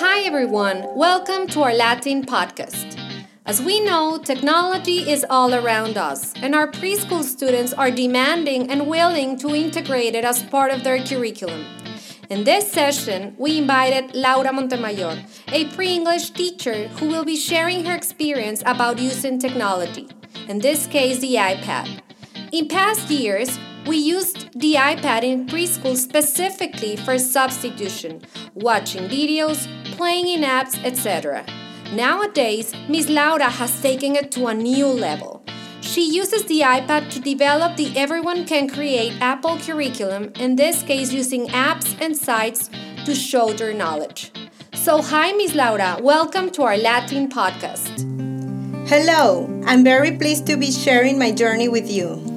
Hi, everyone. Welcome to our Latin podcast. As we know, technology is all around us, and our preschool students are demanding and willing to integrate it as part of their curriculum. In this session, we invited Laura Montemayor, a pre English teacher who will be sharing her experience about using technology, in this case, the iPad. In past years, we used the iPad in preschool specifically for substitution, watching videos, playing in apps, etc. Nowadays, Ms. Laura has taken it to a new level. She uses the iPad to develop the Everyone Can Create Apple curriculum, in this case, using apps and sites to show their knowledge. So, hi, Ms. Laura, welcome to our Latin podcast. Hello, I'm very pleased to be sharing my journey with you.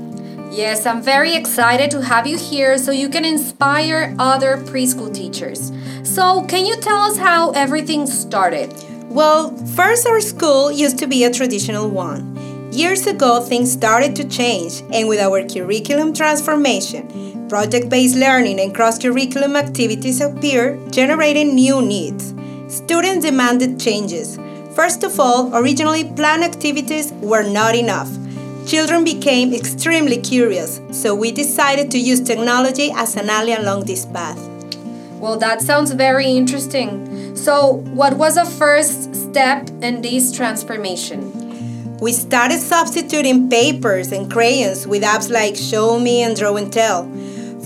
Yes, I'm very excited to have you here so you can inspire other preschool teachers. So, can you tell us how everything started? Well, first, our school used to be a traditional one. Years ago, things started to change, and with our curriculum transformation, project based learning and cross curriculum activities appeared, generating new needs. Students demanded changes. First of all, originally planned activities were not enough. Children became extremely curious, so we decided to use technology as an ally along this path. Well, that sounds very interesting. So, what was the first step in this transformation? We started substituting papers and crayons with apps like Show Me and Draw and Tell.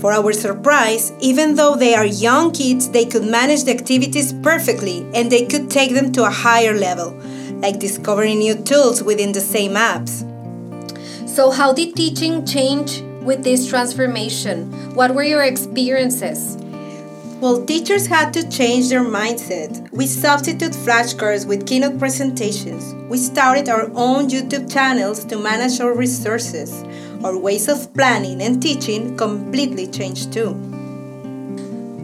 For our surprise, even though they are young kids, they could manage the activities perfectly and they could take them to a higher level, like discovering new tools within the same apps. So, how did teaching change with this transformation? What were your experiences? Well, teachers had to change their mindset. We substitute flashcards with keynote presentations. We started our own YouTube channels to manage our resources. Our ways of planning and teaching completely changed too.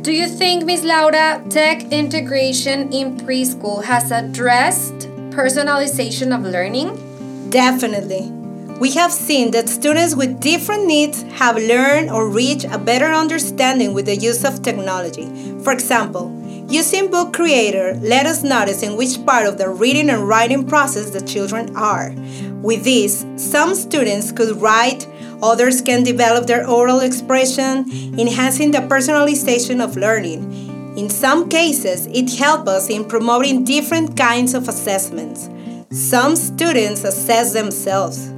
Do you think, Ms. Laura, tech integration in preschool has addressed personalization of learning? Definitely. We have seen that students with different needs have learned or reached a better understanding with the use of technology. For example, using Book Creator let us notice in which part of the reading and writing process the children are. With this, some students could write, others can develop their oral expression, enhancing the personalization of learning. In some cases, it helps us in promoting different kinds of assessments. Some students assess themselves.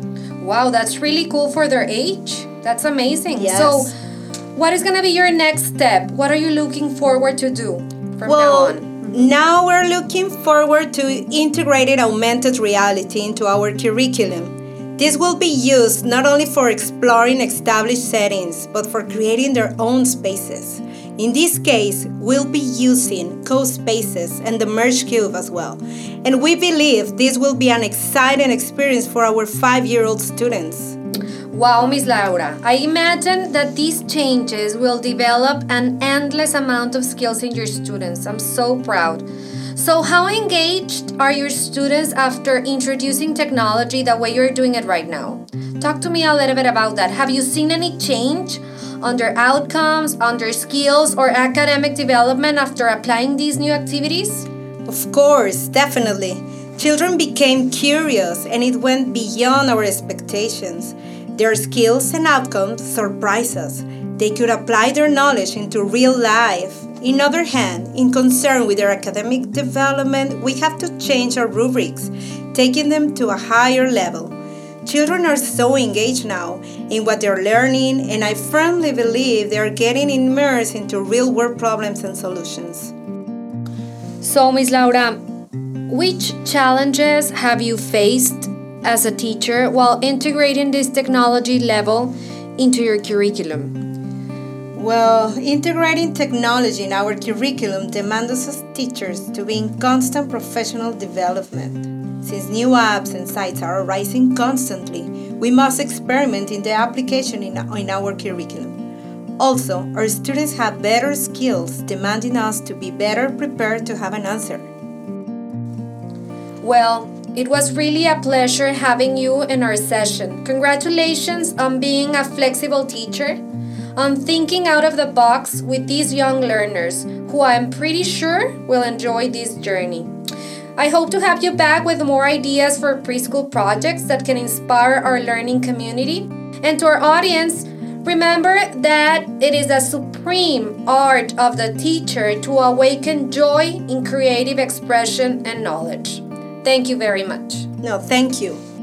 Wow, that's really cool for their age. That's amazing. Yes. So, what is going to be your next step? What are you looking forward to do from well, now on? Now we're looking forward to integrated augmented reality into our curriculum. This will be used not only for exploring established settings, but for creating their own spaces. In this case, we'll be using CoSpaces and the Merge Cube as well. And we believe this will be an exciting experience for our five year old students. Wow, Miss Laura, I imagine that these changes will develop an endless amount of skills in your students. I'm so proud. So, how engaged are your students after introducing technology the way you're doing it right now? Talk to me a little bit about that. Have you seen any change on their outcomes, on their skills, or academic development after applying these new activities? Of course, definitely. Children became curious and it went beyond our expectations. Their skills and outcomes surprised us. They could apply their knowledge into real life. In other hand, in concern with their academic development, we have to change our rubrics, taking them to a higher level. Children are so engaged now in what they're learning, and I firmly believe they are getting immersed into real world problems and solutions. So, Ms. Laura, which challenges have you faced as a teacher while integrating this technology level into your curriculum? Well, integrating technology in our curriculum demands us teachers to be in constant professional development. Since new apps and sites are arising constantly, we must experiment in the application in, in our curriculum. Also, our students have better skills, demanding us to be better prepared to have an answer. Well, it was really a pleasure having you in our session. Congratulations on being a flexible teacher. On thinking out of the box with these young learners who I am pretty sure will enjoy this journey. I hope to have you back with more ideas for preschool projects that can inspire our learning community. And to our audience, remember that it is a supreme art of the teacher to awaken joy in creative expression and knowledge. Thank you very much. No, thank you.